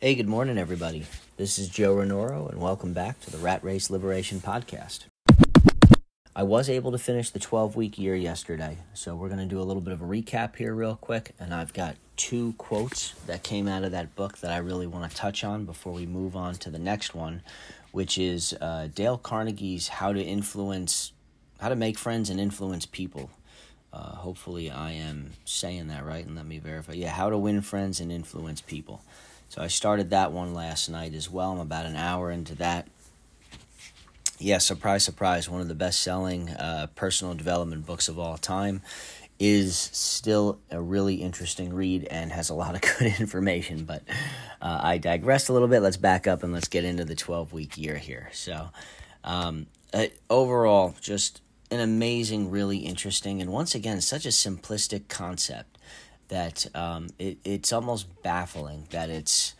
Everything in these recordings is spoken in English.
Hey, good morning, everybody. This is Joe Renoro, and welcome back to the Rat Race Liberation Podcast. I was able to finish the 12 week year yesterday, so we're going to do a little bit of a recap here, real quick. And I've got two quotes that came out of that book that I really want to touch on before we move on to the next one, which is uh, Dale Carnegie's How to Influence, How to Make Friends and Influence People. Uh, hopefully, I am saying that right, and let me verify. Yeah, How to Win Friends and Influence People. So I started that one last night as well. I'm about an hour into that. Yeah, surprise, surprise. One of the best selling uh, personal development books of all time is still a really interesting read and has a lot of good information. But uh, I digressed a little bit. Let's back up and let's get into the 12 week year here. So, um, uh, overall, just an amazing, really interesting, and once again, such a simplistic concept that um, it, it's almost baffling that it's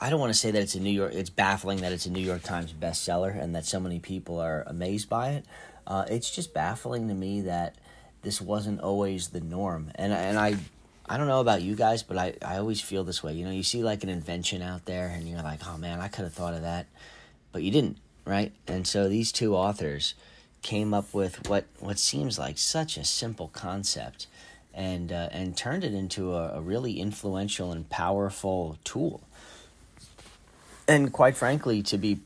I don't want to say that it's a New York. It's baffling that it's a New York Times bestseller and that so many people are amazed by it. Uh, it's just baffling to me that this wasn't always the norm. And and I I don't know about you guys, but I I always feel this way. You know, you see like an invention out there, and you're like, oh man, I could have thought of that, but you didn't, right? And so these two authors came up with what what seems like such a simple concept and uh, and turned it into a, a, really influential and powerful tool. And quite frankly, to be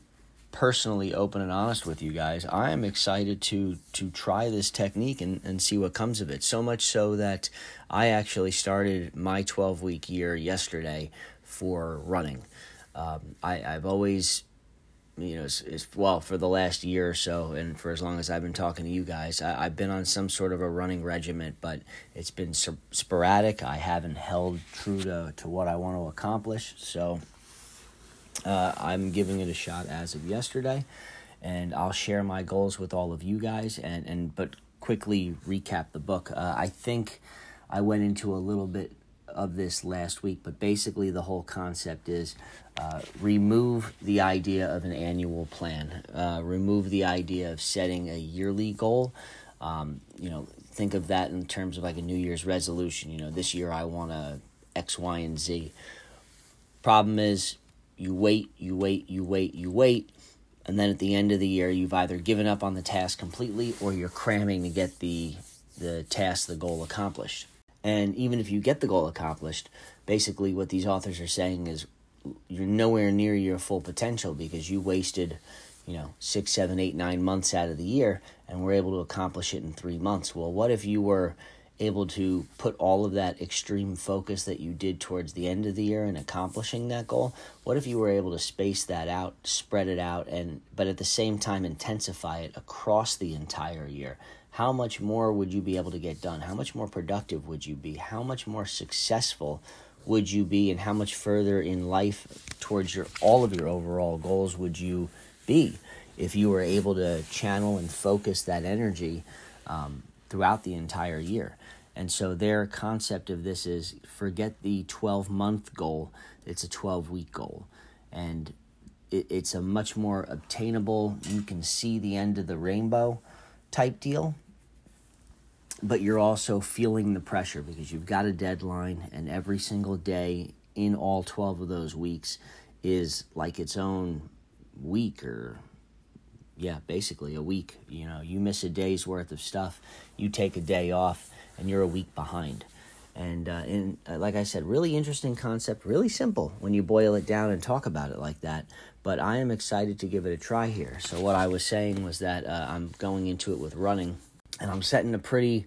personally open and honest with you guys, I am excited to to try this technique and, and see what comes of it. So much so that I actually started my 12 week year yesterday for running. Um, I, I've always you know, it's, well for the last year or so, and for as long as I've been talking to you guys, I, have been on some sort of a running regiment, but it's been sporadic. I haven't held true to to what I want to accomplish, so uh, I'm giving it a shot as of yesterday, and I'll share my goals with all of you guys, and and but quickly recap the book. Uh, I think I went into a little bit of this last week, but basically the whole concept is uh, remove the idea of an annual plan, uh, remove the idea of setting a yearly goal. Um, you know, think of that in terms of like a New Year's resolution. You know, this year I want to X, Y, and Z. Problem is, you wait, you wait, you wait, you wait, and then at the end of the year, you've either given up on the task completely or you're cramming to get the the task, the goal accomplished. And even if you get the goal accomplished, basically what these authors are saying is you're nowhere near your full potential because you wasted, you know, six, seven, eight, nine months out of the year and were able to accomplish it in three months. Well, what if you were able to put all of that extreme focus that you did towards the end of the year in accomplishing that goal what if you were able to space that out spread it out and but at the same time intensify it across the entire year how much more would you be able to get done? How much more productive would you be? How much more successful would you be and how much further in life towards your all of your overall goals would you be if you were able to channel and focus that energy um, throughout the entire year? And so their concept of this is forget the 12 month goal, it's a 12 week goal. And it, it's a much more obtainable, you can see the end of the rainbow type deal but you're also feeling the pressure because you've got a deadline, and every single day in all 12 of those weeks is like its own week or yeah basically a week you know you miss a day's worth of stuff you take a day off and you're a week behind. And uh, and uh, like i said really interesting concept really simple when you boil it down and talk about it like that but i am excited to give it a try here. So what i was saying was that uh, i'm going into it with running and I'm setting a pretty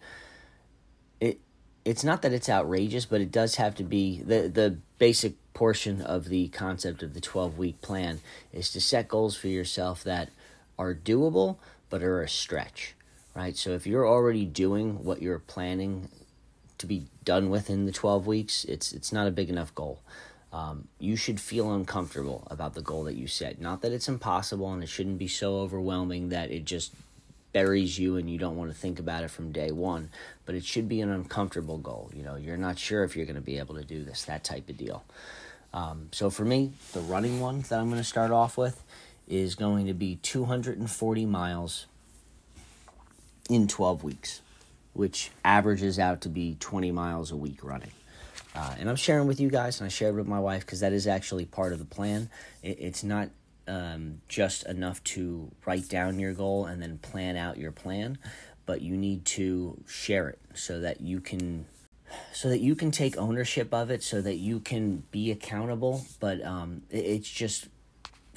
it it's not that it's outrageous, but it does have to be the the basic portion of the concept of the 12 week plan is to set goals for yourself that are doable but are a stretch, right? So if you're already doing what you're planning to be done within the 12 weeks, it's it's not a big enough goal. Um, you should feel uncomfortable about the goal that you set. Not that it's impossible and it shouldn't be so overwhelming that it just buries you and you don't want to think about it from day one. But it should be an uncomfortable goal. You know, you're not sure if you're going to be able to do this, that type of deal. Um, so for me, the running one that I'm going to start off with is going to be 240 miles in 12 weeks, which averages out to be 20 miles a week running. Uh, and I'm sharing with you guys, and I shared with my wife because that is actually part of the plan. It, it's not um, just enough to write down your goal and then plan out your plan, but you need to share it so that you can so that you can take ownership of it so that you can be accountable but um, it, it's just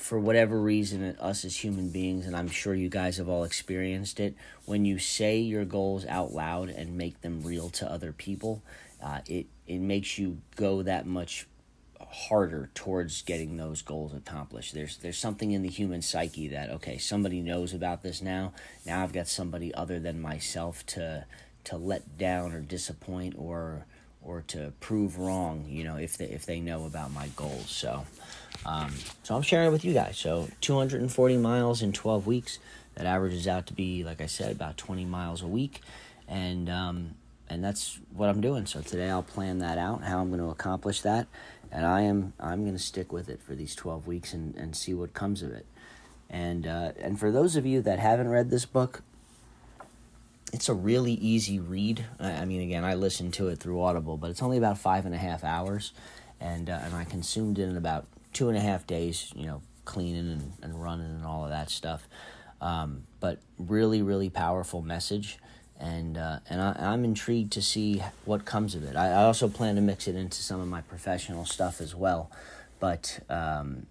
for whatever reason, us as human beings, and I'm sure you guys have all experienced it, when you say your goals out loud and make them real to other people, uh, it it makes you go that much harder towards getting those goals accomplished. There's there's something in the human psyche that okay, somebody knows about this now. Now I've got somebody other than myself to to let down or disappoint or or to prove wrong, you know, if they if they know about my goals. So um, so I'm sharing it with you guys. So 240 miles in 12 weeks. That averages out to be, like I said, about 20 miles a week, and um, and that's what I'm doing. So today I'll plan that out, how I'm going to accomplish that, and I am I'm going to stick with it for these 12 weeks and, and see what comes of it. And uh, and for those of you that haven't read this book, it's a really easy read. I mean, again, I listened to it through Audible, but it's only about five and a half hours, and uh, and I consumed it in about two and a half days, you know, cleaning and, and running and all of that stuff. Um, but really, really powerful message. And, uh, and I, am intrigued to see what comes of it. I, I, also plan to mix it into some of my professional stuff as well. But, um,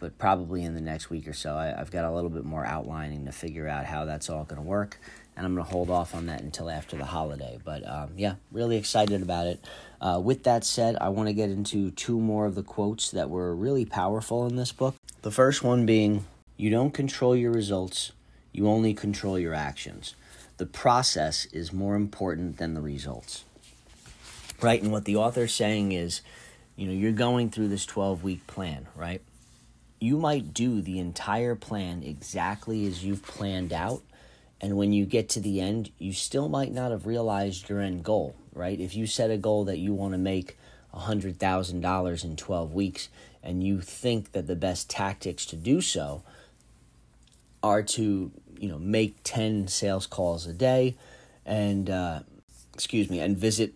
but probably in the next week or so, I, have got a little bit more outlining to figure out how that's all going to work and I'm going to hold off on that until after the holiday. But um, yeah, really excited about it. Uh, with that said, I want to get into two more of the quotes that were really powerful in this book. The first one being, You don't control your results, you only control your actions. The process is more important than the results. Right? And what the author's saying is, you know, you're going through this 12 week plan, right? You might do the entire plan exactly as you've planned out, and when you get to the end, you still might not have realized your end goal, right? If you set a goal that you want to make $100,000 in 12 weeks and you think that the best tactics to do so are to, you know, make 10 sales calls a day and, uh, excuse me, and visit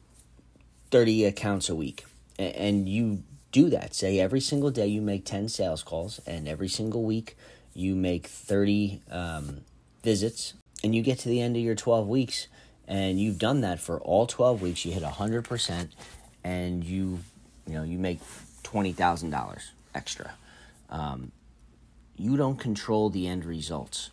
30 accounts a week. And you do that. Say every single day you make 10 sales calls and every single week you make 30 um, visits and you get to the end of your 12 weeks and you've done that for all 12 weeks you hit 100% and you you know you make $20000 extra. Um, you don't control the end results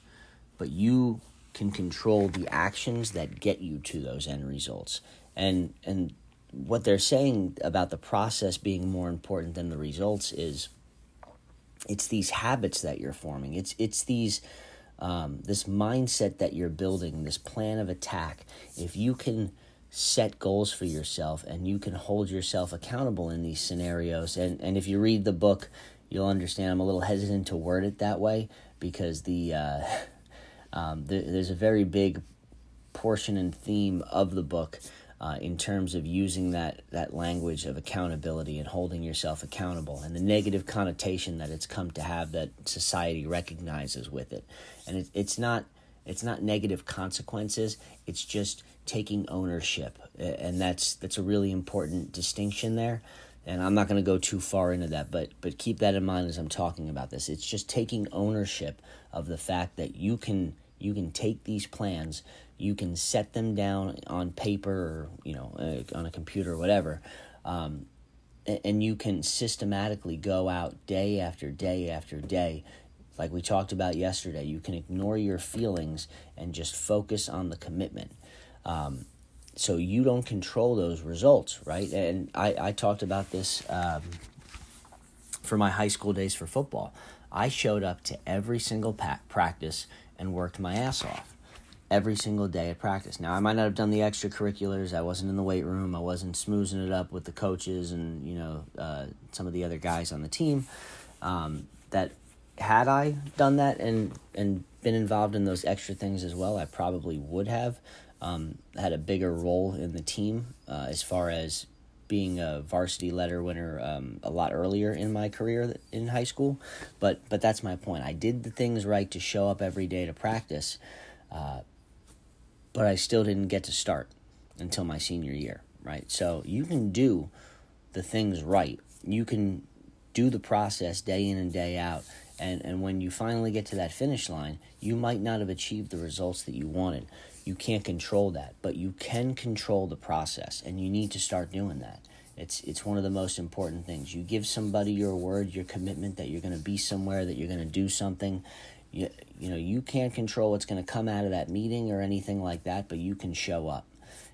but you can control the actions that get you to those end results. And and what they're saying about the process being more important than the results is it's these habits that you're forming. It's it's these um, this mindset that you're building, this plan of attack, if you can set goals for yourself and you can hold yourself accountable in these scenarios, and, and if you read the book, you'll understand I'm a little hesitant to word it that way because the, uh, um, the there's a very big portion and theme of the book uh, in terms of using that, that language of accountability and holding yourself accountable and the negative connotation that it's come to have that society recognizes with it. And it, it's not it's not negative consequences. It's just taking ownership. And that's that's a really important distinction there. And I'm not going to go too far into that but but keep that in mind as I'm talking about this. It's just taking ownership of the fact that you can you can take these plans you can set them down on paper or you know uh, on a computer or whatever um, and you can systematically go out day after day after day. Like we talked about yesterday you can ignore your feelings and just focus on the commitment. Um, so you don't control those results right? And i, I talked about this um, for my high school days for football. I showed up to every single practice and worked my ass off every single day at practice. Now, I might not have done the extracurriculars. I wasn't in the weight room. I wasn't smoozing it up with the coaches and you know uh, some of the other guys on the team. Um, that had I done that and and been involved in those extra things as well, I probably would have um, had a bigger role in the team uh, as far as being a varsity letter winner um, a lot earlier in my career in high school. But but that's my point. I did the things right to show up every day to practice. Uh, but I still didn't get to start until my senior year, right? So you can do the things right. You can do the process day in and day out. And, and when you finally get to that finish line, you might not have achieved the results that you wanted. You can't control that, but you can control the process, and you need to start doing that. It's it's one of the most important things. You give somebody your word, your commitment that you're going to be somewhere, that you're going to do something. You, you know, you can't control what's going to come out of that meeting or anything like that, but you can show up.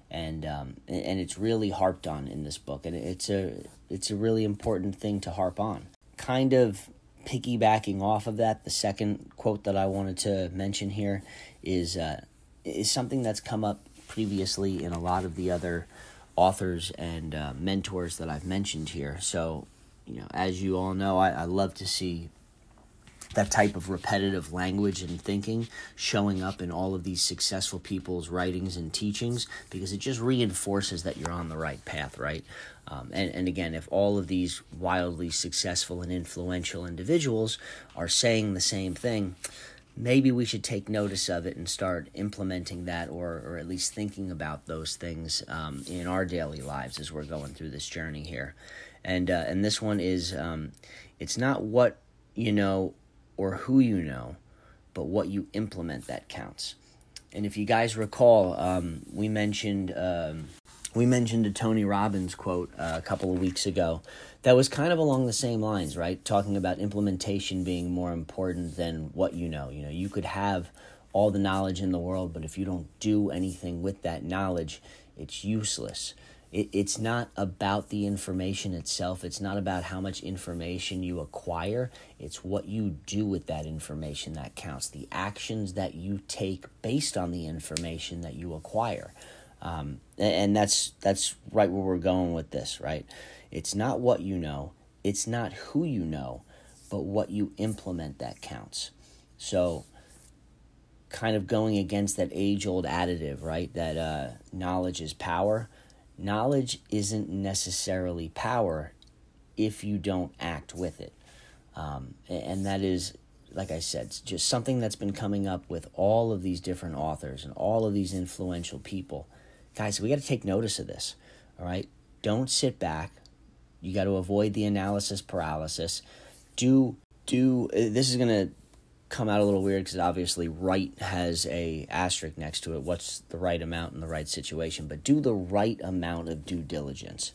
And um, and it's really harped on in this book, and it's a it's a really important thing to harp on. Kind of piggybacking off of that, the second quote that I wanted to mention here is uh, is something that's come up previously in a lot of the other authors and uh, mentors that I've mentioned here. So, you know, as you all know, I, I love to see that type of repetitive language and thinking showing up in all of these successful people's writings and teachings because it just reinforces that you're on the right path, right? Um, and, and again, if all of these wildly successful and influential individuals are saying the same thing, maybe we should take notice of it and start implementing that or, or at least thinking about those things um, in our daily lives as we're going through this journey here. And uh, and this one is um, it's not what you know or who you know but what you implement that counts. And if you guys recall um, we mentioned um, we mentioned a Tony Robbins quote uh, a couple of weeks ago that was kind of along the same lines, right? Talking about implementation being more important than what you know. You know, you could have all the knowledge in the world, but if you don't do anything with that knowledge, it's useless. It, it's not about the information itself. It's not about how much information you acquire. It's what you do with that information that counts. The actions that you take based on the information that you acquire. Um, and that's that's right where we're going with this, right? It's not what you know, it's not who you know, but what you implement that counts. So, kind of going against that age old additive, right? That uh, knowledge is power. Knowledge isn't necessarily power if you don't act with it. Um, and that is, like I said, just something that's been coming up with all of these different authors and all of these influential people guys, we got to take notice of this. All right. Don't sit back. You got to avoid the analysis paralysis. Do, do, uh, this is going to come out a little weird because obviously right has a asterisk next to it. What's the right amount in the right situation? But do the right amount of due diligence,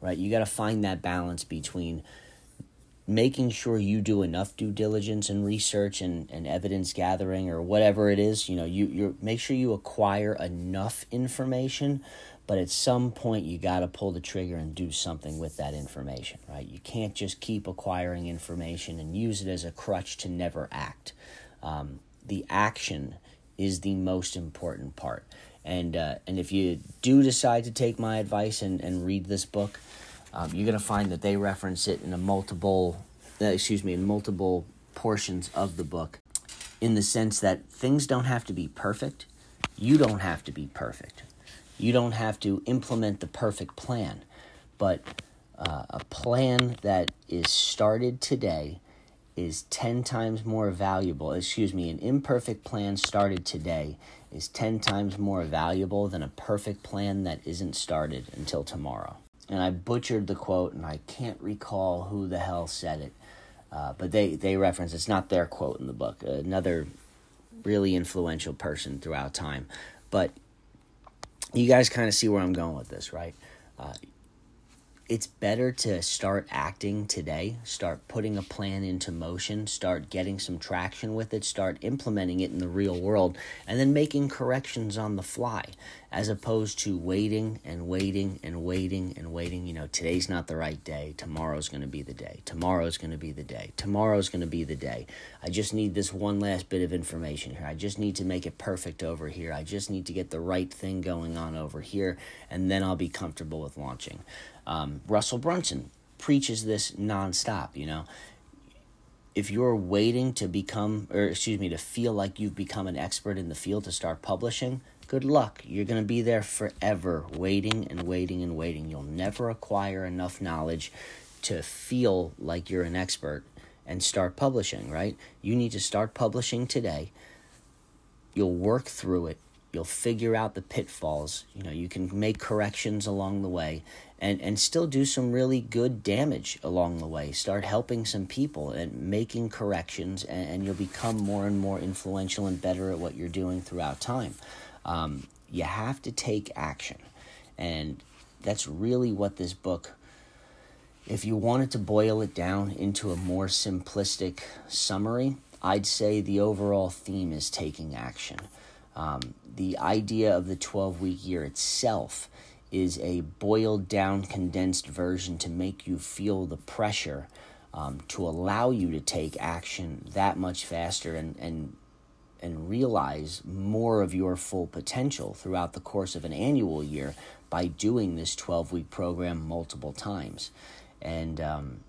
right? You got to find that balance between making sure you do enough due diligence and research and, and evidence gathering or whatever it is you know you you make sure you acquire enough information but at some point you got to pull the trigger and do something with that information right? You can't just keep acquiring information and use it as a crutch to never act. Um, the action is the most important part. And uh, and if you do decide to take my advice and, and read this book um, you're going to find that they reference it in a multiple, uh, excuse me, in multiple portions of the book, in the sense that things don't have to be perfect. You don't have to be perfect. You don't have to implement the perfect plan, but uh, a plan that is started today is 10 times more valuable. Excuse me, an imperfect plan started today is 10 times more valuable than a perfect plan that isn't started until tomorrow and I butchered the quote, and I can't recall who the hell said it. Uh, but they, they reference it's not their quote in the book, another really influential person throughout time. But you guys kind of see where I'm going with this, right? Uh, it's better to start acting today, start putting a plan into motion, start getting some traction with it, start implementing it in the real world, and then making corrections on the fly, as opposed to waiting and waiting and waiting and waiting. You know, today's not the right day. Tomorrow's going to be the day. Tomorrow's going to be the day. Tomorrow's going to be the day. I just need this one last bit of information here. I just need to make it perfect over here. I just need to get the right thing going on over here, and then I'll be comfortable with launching. Um, Russell Brunson preaches this nonstop, you know. If you're waiting to become, or excuse me, to feel like you've become an expert in the field to start publishing, good luck. You're going to be there forever, waiting and waiting and waiting. You'll never acquire enough knowledge to feel like you're an expert and start publishing, right? You need to start publishing today. You'll work through it you'll figure out the pitfalls. You know, you can make corrections along the way and, and still do some really good damage along the way. Start helping some people and making corrections, and, and you'll become more and more influential and better at what you're doing throughout time. Um, you have to take action. And that's really what this book, if you wanted to boil it down into a more simplistic summary, I'd say the overall theme is taking action. Um, the idea of the 12 week year itself is a boiled down, condensed version to make you feel the pressure um, to allow you to take action that much faster and, and and realize more of your full potential throughout the course of an annual year by doing this 12 week program multiple times. And um,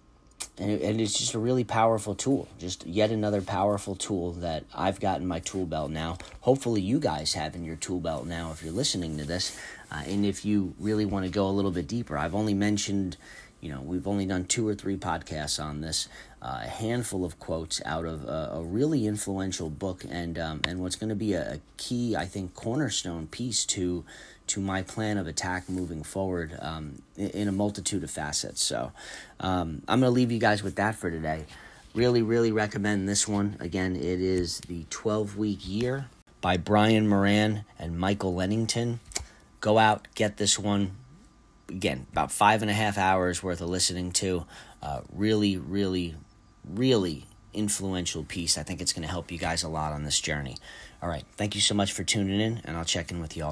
and, it, and it's just a really powerful tool just yet another powerful tool that i've got in my tool belt now. Hopefully you guys have in your tool belt now if you're listening to this. Uh, and if you really want to go a little bit deeper i've only mentioned you know we've only done two or three podcasts on this uh, a handful of quotes out of a, a really influential book and um, and what's going to be a, a key i think cornerstone piece to to my plan of attack moving forward um, in, in, a multitude of facets. So um, I'm going to leave you guys with that for today. Really, really recommend this one. Again, it is the 12 week year by Brian Moran and Michael Lennington. Go out, get this one. Again, about five and a half hours worth of listening to. Uh, really, really, really influential piece. I think it's going to help you guys a lot on this journey. All right. Thank you so much for tuning in, and I'll check in with you all tomorrow.